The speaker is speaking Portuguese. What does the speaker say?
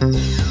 Música